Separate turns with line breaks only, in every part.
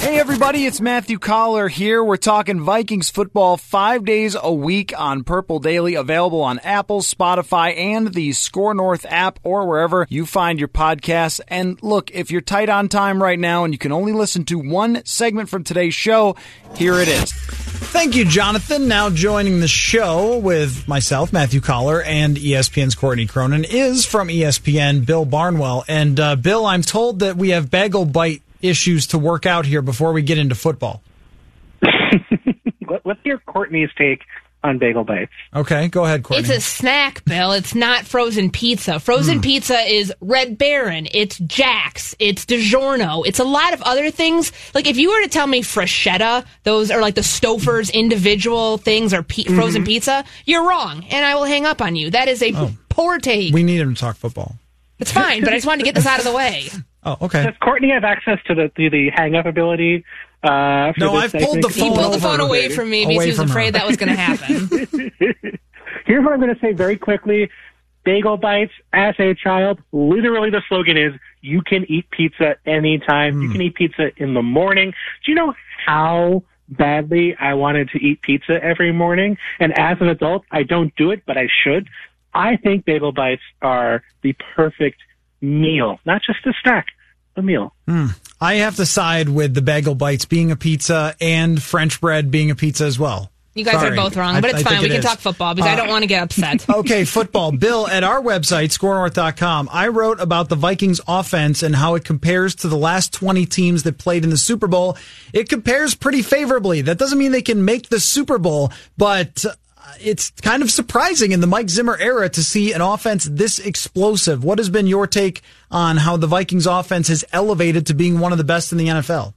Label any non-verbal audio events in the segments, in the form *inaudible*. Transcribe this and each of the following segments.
Hey everybody, it's Matthew Coller here. We're talking Vikings football five days a week on Purple Daily, available on Apple, Spotify, and the Score North app or wherever you find your podcasts. And look, if you're tight on time right now and you can only listen to one segment from today's show, here it is.
Thank you, Jonathan. Now joining the show with myself, Matthew Coller, and ESPN's Courtney Cronin is from ESPN, Bill Barnwell. And uh, Bill, I'm told that we have bagel bite issues to work out here before we get into football. *laughs*
Let's hear Courtney's take on bagel bites.
Okay, go ahead, Courtney.
It's a snack, Bill. It's not frozen pizza. Frozen
Mm.
pizza is Red Baron. It's Jack's. It's DiGiorno. It's a lot of other things. Like if you were to tell me Freshetta, those are like the Stouffer's individual things or pe- frozen
Mhm.
pizza, you're wrong, and I will hang up on you. That is a
Oh.
poor take.
we need him to talk football.
It's fine, but I just wanted to get this out of the way. *laughs*
Oh, okay.
Does Courtney have access to the to the hang up ability? Uh,
No, I've
segment?
pulled the
He pulled the phone away from me because he was
from her.
afraid that was going *laughs* to happen.
Here's what I'm going to say very quickly. Bagel bites, as a child, literally the slogan is, you can eat pizza anytime. You can eat pizza in the morning. Do you know how badly I wanted to eat pizza every morning? And as an adult, I don't do it, but I should. I think bagel bites are the perfect meal, not just a snack, a meal.
Hmm. I have to side with the bagel bites being a pizza and French bread being a pizza as well.
You guys
Sorry.
are both wrong, but it's
I
fine.
think
We
it
can
is.
talk football because I
Uh,
don't want to get upset. *laughs*
okay, football. Bill, at our website, scorenorth.com, I wrote about the Vikings offense and how it compares to the last 20 teams that played in the Super Bowl. It compares pretty favorably. That doesn't mean they can make the Super Bowl, but uh, it's kind of surprising in the Mike Zimmer era to see an offense this explosive. What has been your take on how the Vikings offense has elevated to being one of the best in the NFL?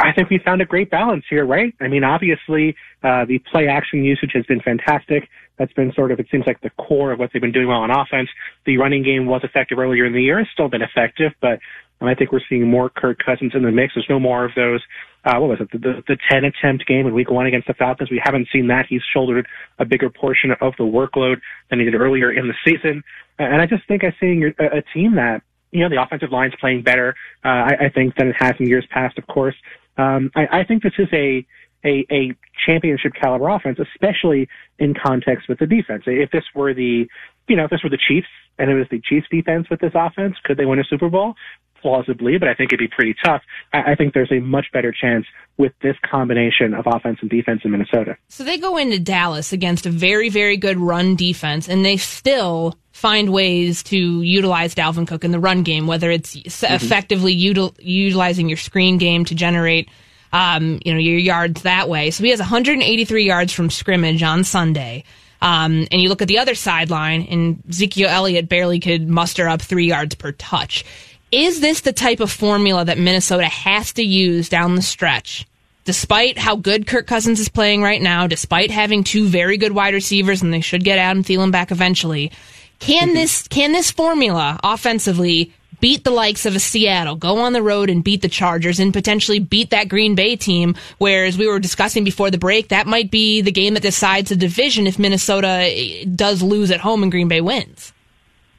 I think we found a great balance here, right? I mean, obviously, uh, the play action usage has been fantastic. That's been sort of, it seems like the core of what they've been doing well on offense. The running game was effective earlier in the year. It's still been effective, but um, I think we're seeing more Kirk Cousins in the mix. There's no more of those, uh, what was it, the, the, the 10 attempt game in week one against the Falcons. We haven't seen that. He's shouldered a bigger portion of the workload than he did earlier in the season. And I just think I'm seeing a, a team that, you know, the offensive line's playing better, uh, I, I think, than it has in years past, of course. Um, I, I think this is a, a a championship caliber offense, especially in context with the defense. If this were the, you know, if this were the Chiefs and it was the Chiefs defense with this offense, could they win a Super Bowl? Plausibly, but I think it'd be pretty tough. I, I think there's a much better chance with this combination of offense and defense in Minnesota.
So they go into Dallas against a very, very good run defense, and they still find ways to utilize Dalvin Cook in the run game, whether it's s effectively util- utilizing your screen game to generate, um, you know, your yards that way. So he has 183 yards from scrimmage on Sunday. Um, and you look at the other sideline, and Ezekiel Elliott barely could muster up three yards per touch. Is this the type of formula that Minnesota has to use down the stretch? Despite how good Kirk Cousins is playing right now, despite having two very good wide receivers, and they should get Adam Thielen back eventually, can this can this formula offensively beat the likes of a Seattle, go on the road and beat the Chargers, and potentially beat that Green Bay team? Whereas we were discussing before the break, that might be the game that decides the division if Minnesota eh, does lose at home and Green Bay wins.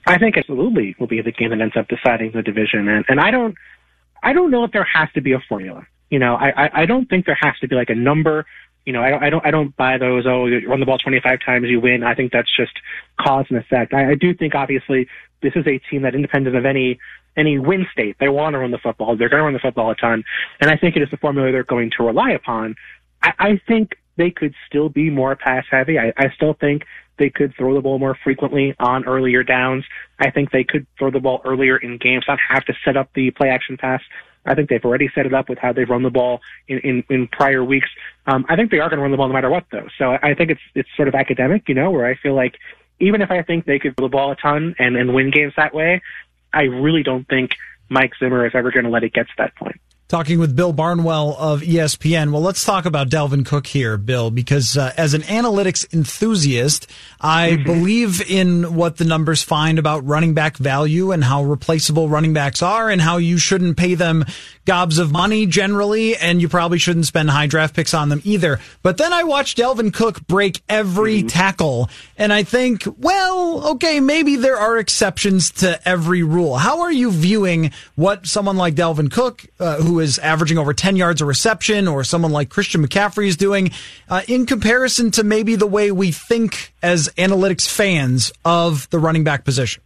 I think absolutely will be the game that ends up deciding the division. And, and I don't, I don't know if there has to be a formula. You know, I, I, I don't think there has to be like a number. You know, I don't, I don't, I don't buy those. Oh, you run the ball 25 times, you win. I think that's just cause and effect. I, I do think obviously this is a team that independent of any, any win state. They want to run the football. They're going to run the football a ton. And I think it is the formula they're going to rely upon. I, I think they could still be more pass heavy. I, I still think they could throw the ball more frequently on earlier downs. I think they could throw the ball earlier in games, not have to set up the play action pass. I think they've already set it up with how they've run the ball in, in, in prior weeks. Um, I think they are going to run the ball no matter what, though. So I think it's it's sort of academic, you know, where I feel like even if I think they could throw the ball a ton and, and win games that way, I really don't think Mike Zimmer is ever going to let it get to that point
talking with Bill Barnwell of ESPN. Well, let's talk about Dalvin Cook here, Bill, because uh, as an analytics enthusiast, I mm-hmm. believe in what the numbers find about running back value and how replaceable running backs are and how you shouldn't pay them gobs of money generally, and you probably shouldn't spend high draft picks on them either. But then I watched Dalvin Cook break every mm-hmm. tackle, and I think, well, okay, maybe there are exceptions to every rule. How are you viewing what someone like Dalvin Cook, uh, who is averaging over 10 yards a reception or someone like Christian McCaffrey is doing uh, in comparison to maybe the way we think as analytics fans of the running back position?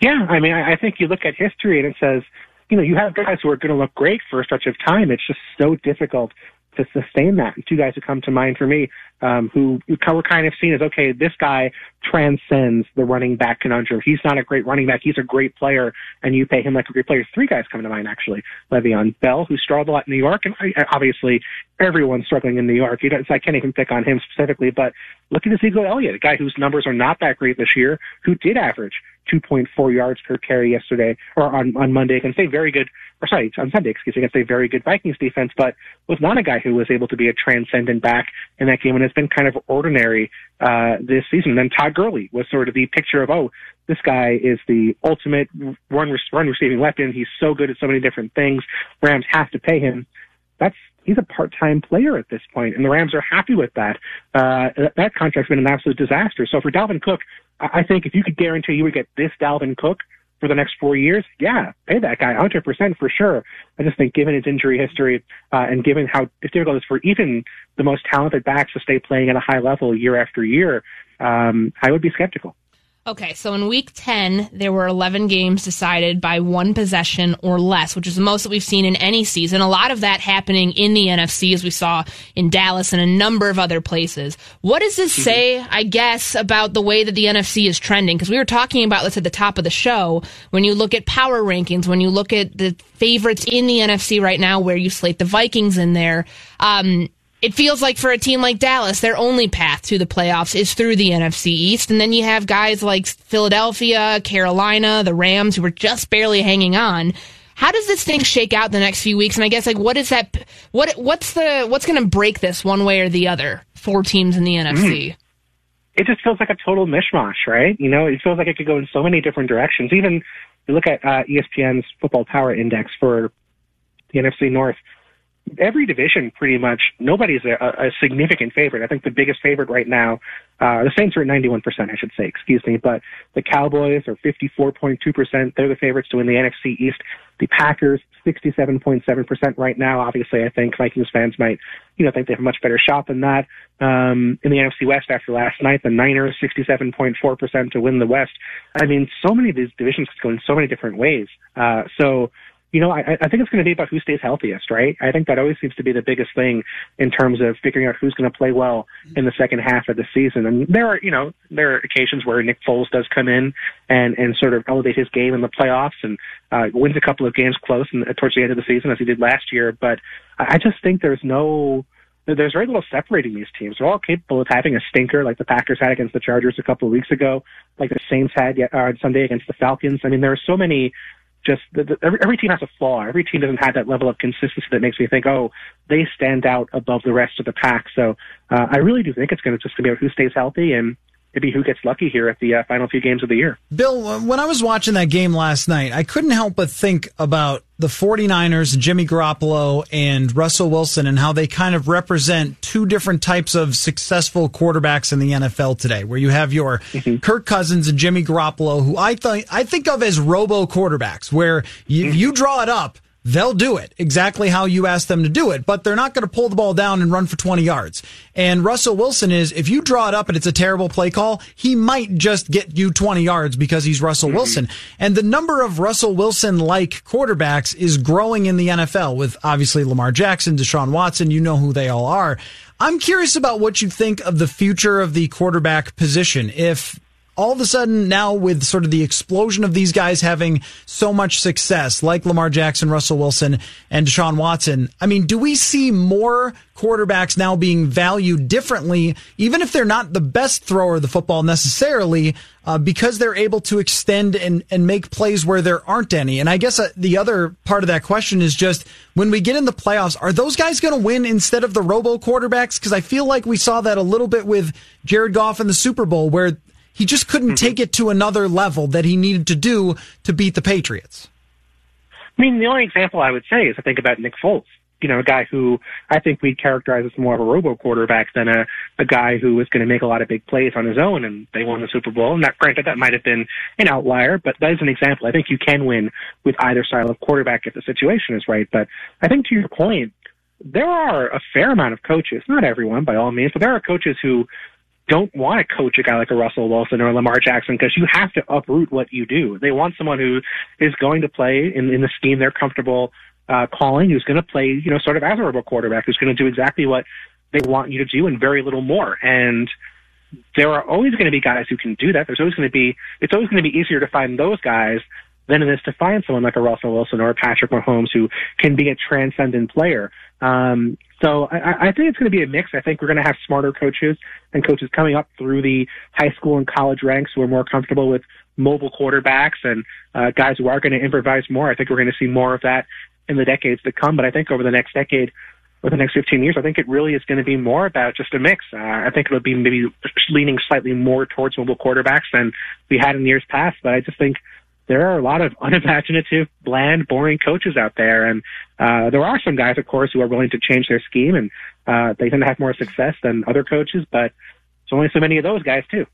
Yeah, I mean, I think you look at history and it says, you know, you have guys who are going to look great for a stretch of time. It's just so difficult to sustain that. Two guys who come to mind for me, um, who, who were kind of seen as, okay, this guy transcends the running back conundrum. He's not a great running back. He's a great player, and you pay him like a great player. Three guys come to mind, actually. Le'Veon Bell, who struggled a lot in New York, and obviously everyone's struggling in New York. You so I can't even pick on him specifically, but look at Ezekiel Elliott, a guy whose numbers are not that great this year, who did average 2.4 yards per carry yesterday, or on, on Monday against a very good, or sorry, on Sunday, excuse me, against a very good Vikings defense, but was not a guy who was able to be a transcendent back in that game and has been kind of ordinary, uh, this season. Then Todd Gurley was sort of the picture of, oh, this guy is the ultimate run, run receiving weapon. He's so good at so many different things. Rams have to pay him. That's he's a part-time player at this point, and the Rams are happy with that. Uh, that contract's been an absolute disaster. So for Dalvin Cook, I think if you could guarantee you would get this Dalvin Cook for the next four years, yeah, pay that guy 100% for sure. I just think given his injury history uh, and given how difficult it is for even the most talented backs to stay playing at a high level year after year, um, I would be skeptical.
Okay, so in week 10, there were 11 games decided by one possession or less, which is the most that we've seen in any season. A lot of that happening in the NFC, as we saw in Dallas and a number of other places. What does this mm-hmm. say, I guess, about the way that the NFC is trending? Because we were talking about this at the top of the show. When you look at power rankings, when you look at the favorites in the NFC right now, where you slate the Vikings in there, um, it feels like for a team like Dallas, their only path to the playoffs is through the NFC East. And then you have guys like Philadelphia, Carolina, the Rams, who are just barely hanging on. How does this thing shake out the next few weeks? And I guess like what is that? What what's the what's going to break this one way or the other? Four teams in the NFC. Mm.
It just feels like a total mishmash, right? You know, it feels like it could go in so many different directions. Even you look at uh, ESPN's Football Power Index for the NFC North every division pretty much nobody's a, a significant favorite. I think the biggest favorite right now, uh, the Saints are at 91%, I should say, excuse me, but the Cowboys are 54.2%. They're the favorites to win the NFC East. The Packers, 67.7% right now. Obviously, I think Vikings fans might, you know, think they have a much better shot than that. Um, in the NFC West after last night, the Niners, 67.4% to win the West. I mean, so many of these divisions go in so many different ways. Uh, so, you know, I, I think it's going to be about who stays healthiest, right? I think that always seems to be the biggest thing in terms of figuring out who's going to play well in the second half of the season. And there are, you know, there are occasions where Nick Foles does come in and and sort of elevate his game in the playoffs and uh, wins a couple of games close and towards the end of the season as he did last year. But I just think there's no there's very little separating these teams. They're all capable of having a stinker like the Packers had against the Chargers a couple of weeks ago, like the Saints had uh, Sunday against the Falcons. I mean, there are so many just the, the, every, every team has a flaw. Every team doesn't have that level of consistency that makes me think, oh, they stand out above the rest of the pack. So uh, I really do think it's going to just be about who stays healthy and maybe who gets lucky here at the uh, final few games of the year.
Bill, when I was watching that game last night, I couldn't help but think about the 49ers, Jimmy Garoppolo, and Russell Wilson, and how they kind of represent two different types of successful quarterbacks in the NFL today, where you have your mm-hmm. Kirk Cousins and Jimmy Garoppolo, who I, th- I think of as robo quarterbacks, where you, mm-hmm. you draw it up they'll do it exactly how you ask them to do it, but they're not going to pull the ball down and run for 20 yards. And Russell Wilson is, if you draw it up and it's a terrible play call, he might just get you 20 yards because he's Russell mm-hmm. Wilson. And the number of Russell Wilson like quarterbacks is growing in the NFL with obviously Lamar Jackson, Deshaun Watson, you know who they all are. I'm curious about what you think of the future of the quarterback position. If all of a sudden now with sort of the explosion of these guys having so much success, like Lamar Jackson, Russell Wilson, and Deshaun Watson, I mean, do we see more quarterbacks now being valued differently, even if they're not the best thrower of the football necessarily, uh, because they're able to extend and, and make plays where there aren't any? And I guess uh, the other part of that question is just when we get in the playoffs, are those guys going to win instead of the robo quarterbacks? Because I feel like we saw that a little bit with Jared Goff in the Super Bowl, where he just couldn't mm-hmm. take it to another level that he needed to do to beat the Patriots.
I mean, the only example I would say is I think about Nick Foles. You know, a guy who I think we'd characterize as more of a robo quarterback than a, a guy who was going to make a lot of big plays on his own, and they won the Super Bowl. And that, granted, that might have been an outlier, but that is an example. I think you can win with either style of quarterback if the situation is right. But I think to your point, there are a fair amount of coaches, not everyone by all means, but there are coaches who don't want to coach a guy like a Russell Wilson or Lamar Jackson because you have to uproot what you do. They want someone who is going to play in, in the scheme they're comfortable uh, calling, who's going to play, you know, sort of as a robot quarterback, who's going to do exactly what they want you to do and very little more. And there are always going to be guys who can do that. There's always going to be, it's always going to be easier to find those guys than it is to find someone like a Russell Wilson or a Patrick Mahomes who can be a transcendent player. Um, so I, I think it's going to be a mix. I think we're going to have smarter coaches and coaches coming up through the high school and college ranks who are more comfortable with mobile quarterbacks and uh, guys who are going to improvise more. I think we're going to see more of that in the decades to come. But I think over the next decade, or the next 15 years, I think it really is going to be more about just a mix. Uh, I think it'll be maybe leaning slightly more towards mobile quarterbacks than we had in years past. But I just think there are a lot of unimaginative, bland, boring coaches out there, and uh, there are some guys, of course, who are willing to change their scheme, and uh, they tend to have more success than other coaches. But there's only so many of those guys too.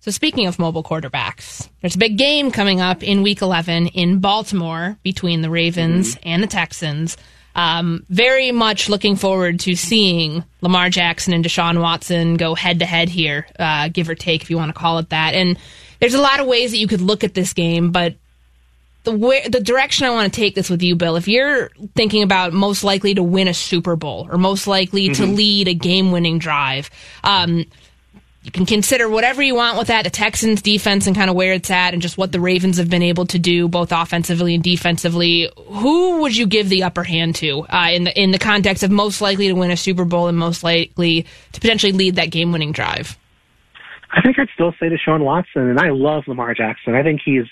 So speaking of mobile quarterbacks, there's a big game coming up in Week 11 in Baltimore between the Ravens mm-hmm. and the Texans. Um, very much looking forward to seeing Lamar Jackson and Deshaun Watson go head to head here, uh, give or take, if you want to call it that. And there's a lot of ways that you could look at this game, but the way, the direction I want to take this with you, Bill, if you're thinking about most likely to win a Super Bowl or most likely mm-hmm. to lead a game winning drive, um, you can consider whatever you want with that, the Texans defense and kind of where it's at and just what the Ravens have been able to do both offensively and defensively. Who would you give the upper hand to uh, in the in the context of most likely to win a Super Bowl and most likely to potentially lead that game winning drive?
I think I'd still say Deshaun Watson, and I love Lamar Jackson. I think he's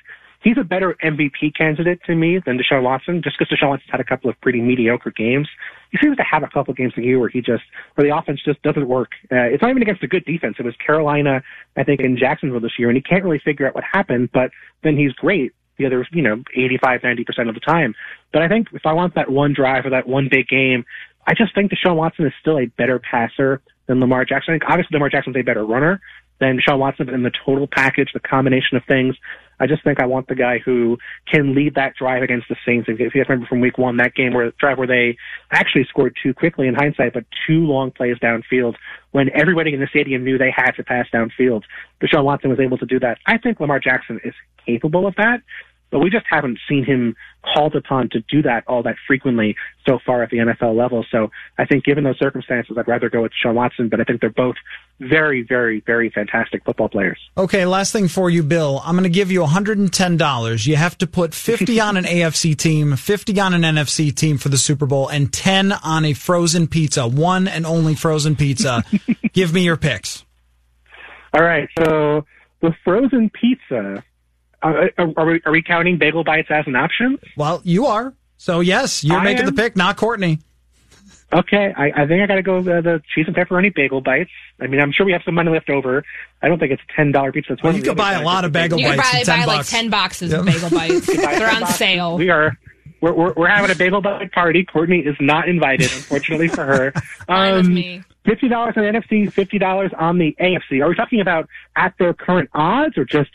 he's a better MVP candidate to me than Deshaun Watson, just because Deshaun Watson's had a couple of pretty mediocre games. He seems to have a couple of games a year where he just where the offense just doesn't work. Uh, it's not even against a good defense. It was Carolina, I think, in Jacksonville this year, and he can't really figure out what happened. But then he's great the other, you know, 85, 90 percent of the time. But I think if I want that one drive or that one big game, I just think Deshaun Watson is still a better passer than Lamar Jackson. I think obviously Lamar Jackson's a better runner, than Sean Watson in the total package, the combination of things. I just think I want the guy who can lead that drive against the Saints. If you guys remember from week one, that game where the drive where they actually scored too quickly in hindsight, but two long plays downfield when everybody in the stadium knew they had to pass downfield. Deshaun Watson was able to do that. I think Lamar Jackson is capable of that but we just haven't seen him called upon to do that all that frequently so far at the NFL level. So I think given those circumstances, I'd rather go with Sean Watson, but I think they're both very, very, very fantastic football players.
Okay, last thing for you, Bill. I'm going to give you $110. You have to put 50 on an AFC team, 50 on an NFC team for the Super Bowl, and 10 on a frozen pizza, one and only frozen pizza. *laughs* give me your picks.
All right, so the frozen pizza uh, are, we, are we counting bagel bites as an option?
Well, you are. So yes, you're I making am? the pick, not Courtney.
Okay, I, I think I got to go the, the cheese and pepperoni bagel bites. I mean, I'm sure we have some money left over. I don't think it's ten dollar pizza. It's
well, *laughs* you could buy a lot of bagel
you
bites.
You could probably buy like ten boxes yep. of bagel bites. They're on sale.
We are. We're, we're, we're having a bagel bite party. Courtney is not invited, unfortunately for her. *laughs*
Um, me.
Fifty dollars on the NFC, fifty dollars on the AFC. Are we talking about at their current odds, or just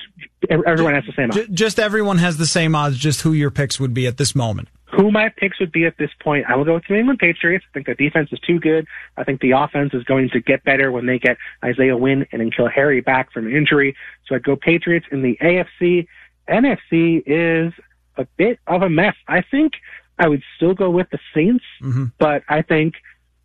everyone has the same odds?
Just everyone has the same odds. Just who your picks would be at this moment.
Who my picks would be at this point? I will go with the New England Patriots. I think the defense is too good. I think the offense is going to get better when they get Isaiah Wynn and N'Keal Harry back from injury. So I'd go Patriots in the AFC. NFC is a bit of a mess. I think I would still go with the Saints, mm-hmm. but I think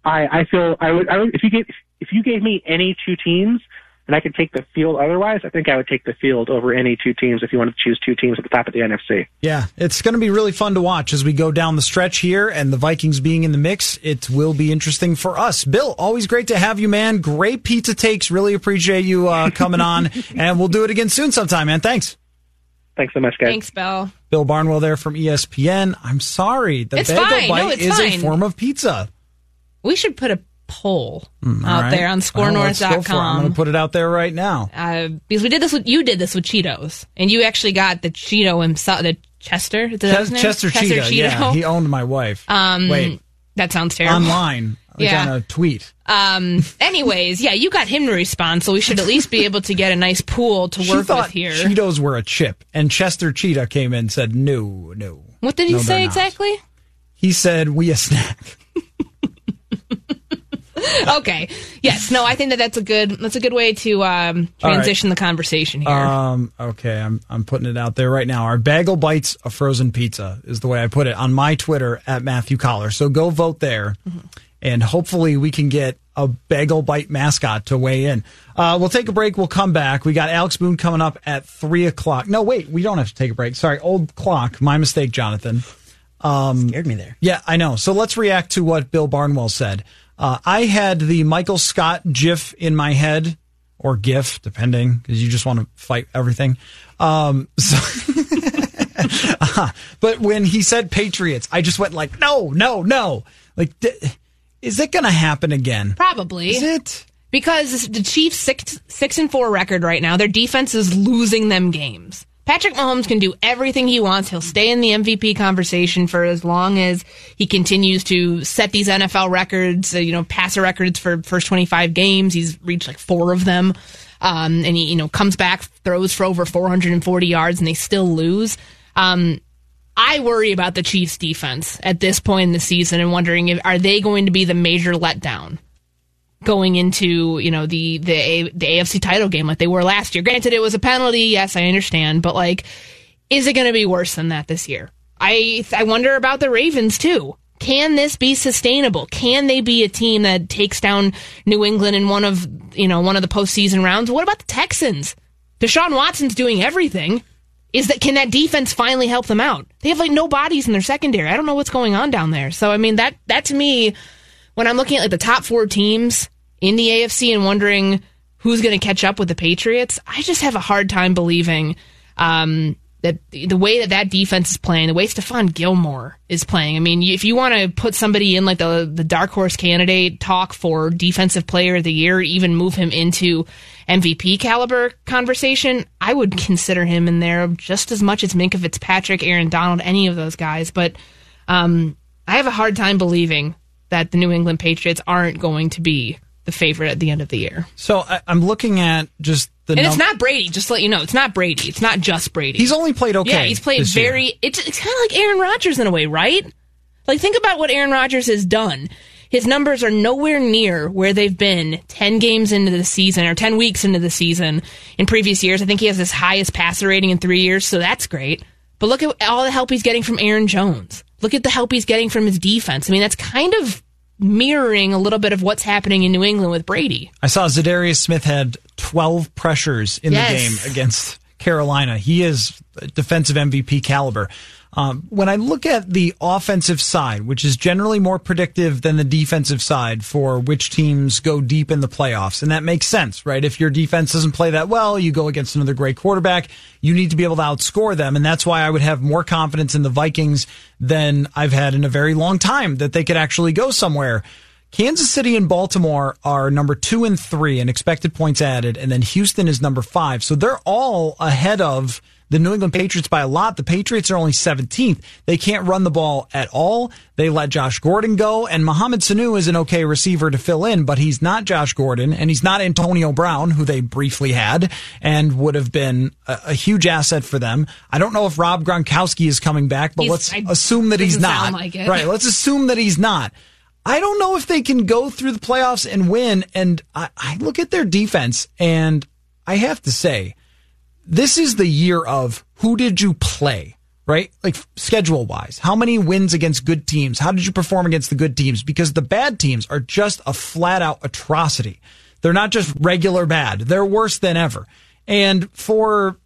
I, I feel I would, I would if you get if you gave me any two teams and I could take the field otherwise, I think I would take the field over any two teams if you wanted to choose two teams at the top of the NFC.
Yeah, it's going to be really fun to watch as we go down the stretch here and the Vikings being in the mix. It will be interesting for us. Bill, always great to have you, man. Great pizza takes. Really appreciate you uh, coming on, *laughs* and we'll do it again soon sometime, man. Thanks.
Thanks so much, guys.
Thanks, Bill.
Bill Barnwell there from ESPN. I'm sorry. The
it's
bagel
fine.
bite
no, it's
is
fine.
a form of pizza.
We should put a poll
Mm,
out
right.
there on
Well, let's go for it. I'm going to put it out there right now.
uh, because we did this with you did this with Cheetos, and you actually got the Cheeto himself, the Chester, is that his
Ches-
name?
Chester, Cheetah. Yeah, he owned my wife.
um,
Wait,
that sounds terrible.
online. Like
Yeah.
on a tweet.
Um, anyways, yeah, you got him to respond, so we should at least be able to get a nice pool to work with here.
Cheetos were a chip, and Chester Cheetah came in and said, "No, no."
what did he
No,
say exactly?
He said, "We a snack." *laughs* *laughs*
okay, yes, no, I think that that's a good that's a good way to um,
All right.
transition the conversation here.
Um, okay, I'm I'm putting it out there right now. Our bagel bites a frozen pizza is the way I put it on my Twitter at Matthew Coller. So go vote there, and hopefully we can get a bagel bite mascot to weigh in. Uh, we'll take a break. We'll come back. We got Alex Boone coming up at three o'clock. No, wait, we don't have to take a break. Sorry, old clock. My mistake, Jonathan.
Scared me there.
Yeah, I know. So let's react to what Bill Barnwell said. Uh, I had the Michael Scott GIF in my head, or GIF, depending, because you just want to fight everything. Um, *laughs* so, Uh, *laughs* but when he said Patriots, I just went like, no, no, no. Like, d- is it going to happen again?
Probably
Is it?
because the Chiefs six six and four record right now. Their defense is losing them games. Patrick Mahomes can do everything he wants. He'll stay in the MVP conversation for as long as he continues to set these NFL records, uh, you know, passer records for first 25 games. He's reached like four of them. Um, and he, you know, comes back, throws for over 440 yards and they still lose. Um, I worry about the Chiefs defense at this point in the season and wondering if are they going to be the major letdown going into you know the the the AFC title game like they were last year. Granted, it was a penalty. Yes, I understand, but like, is it going to be worse than that this year? I I wonder about the Ravens too. Can this be sustainable? Can they be a team that takes down New England in one of you know one of the postseason rounds? What about the Texans? Deshaun Watson's doing everything. Is that can that defense finally help them out? They have like no bodies in their secondary. I don't know what's going on down there. So I mean that that to me, when I'm looking at like the top four teams in the AFC and wondering who's going to catch up with the Patriots, I just have a hard time believing um, that the way that that defense is playing, the way Stephon Gilmore is playing. I mean, if you want to put somebody in like the the dark horse candidate talk for defensive player of the year, even move him into MVP caliber conversation, I would consider him in there just as much as Minkah Fitzpatrick, Aaron Donald, any of those guys. But um, I have a hard time believing that the New England Patriots aren't going to be the favorite at the end of the year.
So I, I'm looking at just the.
And it's not Brady, just to let you know. It's not Brady. It's not just Brady.
He's only played okay.
Yeah, he's played
this year.
very. It's, it's kind of like Aaron Rodgers in a way, right? Like, think about what Aaron Rodgers has done. His numbers are nowhere near where they've been 10 games into the season or 10 weeks into the season in previous years. I think he has his highest passer rating in three years, so that's great. But look at all the help he's getting from Aaron Jones. Look at the help he's getting from his defense. I mean, that's kind of mirroring a little bit of what's happening in New England with Brady.
I saw Za'Darius Smith had 12 pressures in
Yes.
the game against Carolina. He is defensive MVP caliber. Um, when I look at the offensive side, which is generally more predictive than the defensive side for which teams go deep in the playoffs, and that makes sense, right? If your defense doesn't play that well, you go against another great quarterback, you need to be able to outscore them, and that's why I would have more confidence in the Vikings than I've had in a very long time that they could actually go somewhere. Kansas City and Baltimore are number two and three in expected points added, and then Houston is number five. So they're all ahead of the New England Patriots by a lot. The Patriots are only 17th. They can't run the ball at all. They let Josh Gordon go, and Mohamed Sanu is an okay receiver to fill in, but he's not Josh Gordon, and he's not Antonio Brown, who they briefly had and would have been a, a huge asset for them. I don't know if Rob Gronkowski is coming back, but
He's-
let's
I-
assume that he's
doesn't like.
Right. Let's assume that he's not. I don't know if they can go through the playoffs and win. And I, I look at their defense and I have to say, this is the year of who did you play, right? Like schedule wise, how many wins against good teams? How did you perform against the good teams? Because the bad teams are just a flat out atrocity. They're not just regular bad. They're worse than ever. And for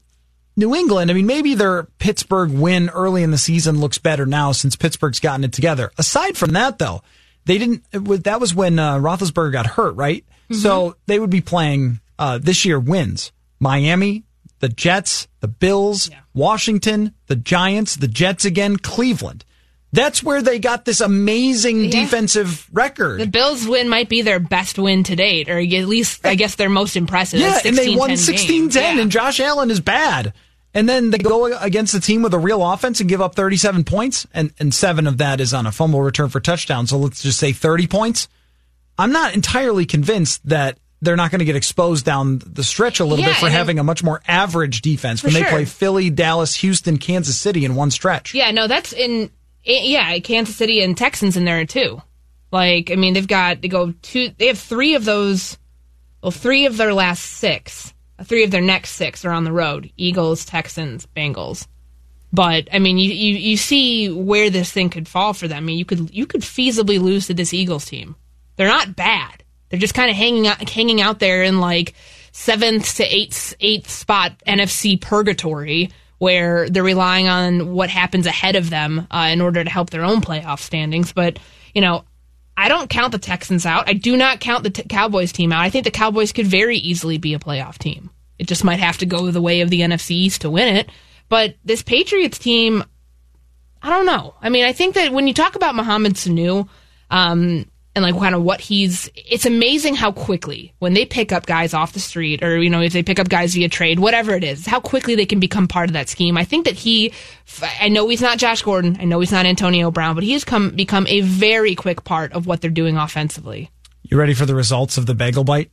New England, I mean, maybe their Pittsburgh win early in the season looks better now since Pittsburgh's gotten it together. Aside from that, though, they didn't. Was, that was when uh, Roethlisberger got hurt, right? So they would be playing uh, this year wins Miami, the Jets, the Bills, Washington, the Giants, the Jets again, Cleveland. That's where they got this amazing
Yeah.
defensive record.
The Bills win might be their best win to date, or at least I guess their most impressive.
Yeah, and they won
16-10
16 10,
game.
and Josh Allen is bad. And then they go against a team with a real offense and give up 37 points, and, and seven of that is on a fumble return for touchdown. So let's just say 30 points. I'm not entirely convinced that they're not going to get exposed down the stretch a little
Yeah,
bit for having a much more average defense when
For
they
sure.
play Philly, Dallas, Houston, Kansas City in one stretch.
Yeah, no, that's in i- yeah, Kansas City and Texans in there too. Like, I mean, they've got they go two. They have three of those. Well, three of their last six, three of their next six are on the road: Eagles, Texans, Bengals. But I mean, you, you you see where this thing could fall for them. I mean, you could you could feasibly lose to this Eagles team. They're not bad. They're just kind of hanging out hanging out there in like seventh to eighth eighth spot NFC purgatory, where they're relying on what happens ahead of them uh, in order to help their own playoff standings. But you know, I don't count the Texans out. I do not count the t- Cowboys team out. I think the Cowboys could very easily be a playoff team. It just might have to go the way of the NFC East to win it. But this Patriots team, I don't know. I mean, I think that when you talk about Mohamed Sanu, um, and like kind of what he's, it's amazing how quickly when they pick up guys off the street or, you know, if they pick up guys via trade, whatever it is, how quickly they can become part of that scheme. I think that he, I know he's not Josh Gordon. I know he's not Antonio Brown, but he has come, become a very quick part of what they're doing offensively.
You ready for the results of the bagel bite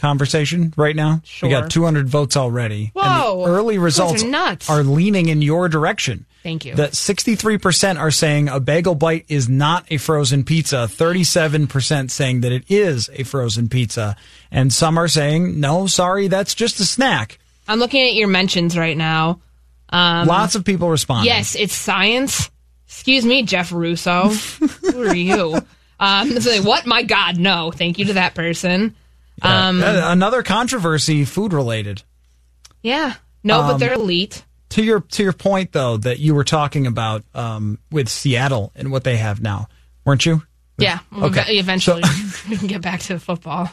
conversation right now?
Sure.
We got 200 votes already. and
Whoa,
the early
are
results
nuts.
are leaning in your direction.
Thank you.
That 63% are saying a bagel bite is not a frozen pizza. 37% saying that it is a frozen pizza. And some are saying, no, sorry, that's just a snack.
I'm looking at your mentions right now. Um,
Lots of people responding.
Yes, it's science. Excuse me, Jeff Russo. *laughs* Who are you? Um, like, what? My God, no. Thank you to that person. Um,
Uh, Another controversy, food related.
yeah. No,
Um,
but they're elite.
To your to your point though that you were talking about um, with Seattle and what they have now, weren't you?
Yeah.
Okay.
ev- Eventually, *laughs* we can *laughs* get back to football.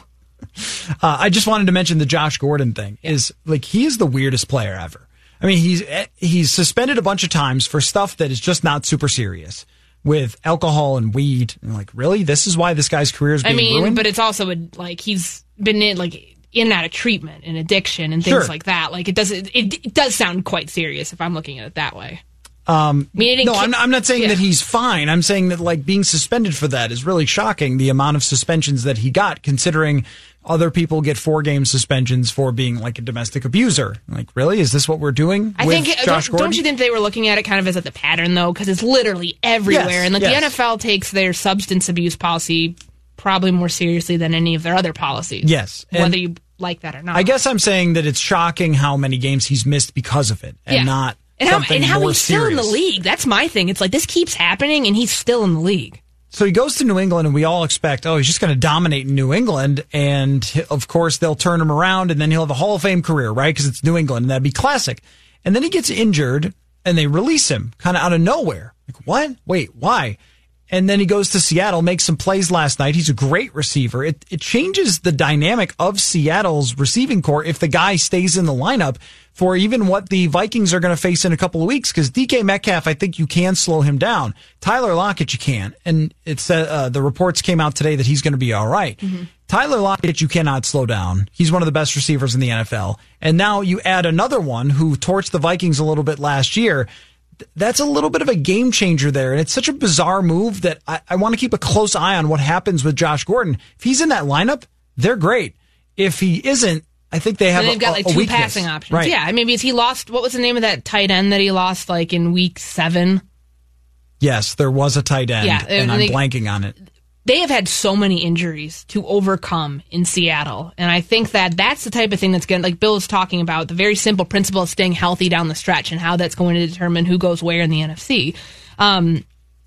Uh, I just wanted to mention the Josh Gordon thing. Is like he is the weirdest player ever. I mean, he's eh, he's suspended a bunch of times for stuff that is just not super serious with alcohol and weed. And like, really, this is why this guy's career is being I
mean,
ruined.
but it's also a, like he's been in like in and out of treatment and addiction and things
Sure.
like that. Like it does it, it does sound quite serious if I'm looking at it that way. Um, I mean,
no, I'm, I'm not saying
yeah.
that he's fine. I'm saying that like being suspended for that is really shocking. The amount of suspensions that he got, considering other people get four game suspensions for being like a domestic abuser. Like, really, is this what we're doing?
I
with
think
Josh
don't, don't you think they were looking at it kind of as a the pattern though, because it's literally everywhere,
Yes,
and like
yes.
the NFL takes their substance abuse policy probably more seriously than any of their other policies.
Yes, and-
whether you like that or not.
I guess I'm saying that it's shocking how many games he's missed because of it, and
Yeah.
not
and how, and how he's still in the league. That's my thing. It's like this keeps happening, and he's still in the league.
So he goes to New England, and we all expect, oh, he's just going to dominate in New England, and of course they'll turn him around, and then he'll have a Hall of Fame career, right? Because it's New England, and that'd be classic. And then he gets injured, and they release him kind of out of nowhere. Like what? Wait, why? And then he goes to Seattle, makes some plays last night. He's a great receiver. It, it changes the dynamic of Seattle's receiving corps if the guy stays in the lineup for even what the Vikings are going to face in a couple of weeks. Because DK Metcalf, I think you can slow him down. Tyler Lockett, you can, and it's uh, the reports came out today that he's going to be all right. mm-hmm. Tyler Lockett, you cannot slow down. He's one of the best receivers in the NFL. And now you add another one who torched the Vikings a little bit last year that's a little bit of a game changer there. And it's such a bizarre move that I, I want to keep a close eye on what happens with Josh Gordon. If he's in that lineup, they're great. If he isn't, I think they have.
they've
a,
got like
two
weakness. passing options. Right. Yeah, I mean, because he lost. What was the name of that tight end that he lost like in week seven?
Yes, there was a tight end. Yeah, and, and I'm blanking on it
they have had so many injuries to overcome in Seattle. And I think that that's the type of thing that's going to, like Bill is talking about, the very simple principle of staying healthy down the stretch and how that's going to determine who goes where in the NFC. Um,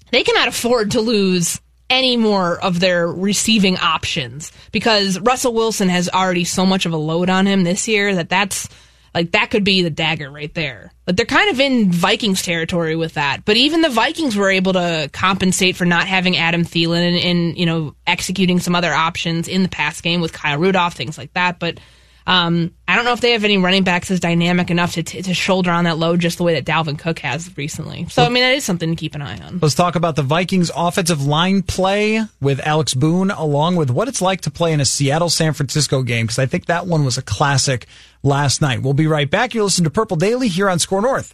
they cannot afford to lose any more of their receiving options because Russell Wilson has already so much of a load on him this year that that's like that could be the dagger right there. But they're kind of in Vikings territory with that. But even the Vikings were able to compensate for not having Adam Thielen and, and you know executing some other options in the pass game with Kyle Rudolph, things like that. But um, I don't know if they have any running backs as dynamic enough to, t- to shoulder on that load just the way that Dalvin Cook has recently. So, I mean, that is something to keep an eye on.
Let's talk about the Vikings offensive line play with Alex Boone, along with what it's like to play in a Seattle San Francisco game, because I think that one was a classic last night. We'll be right back. You listen to Purple Daily here on Score North.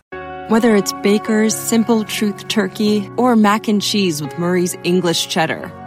Whether it's Baker's Simple Truth Turkey or mac and cheese with Murray's English Cheddar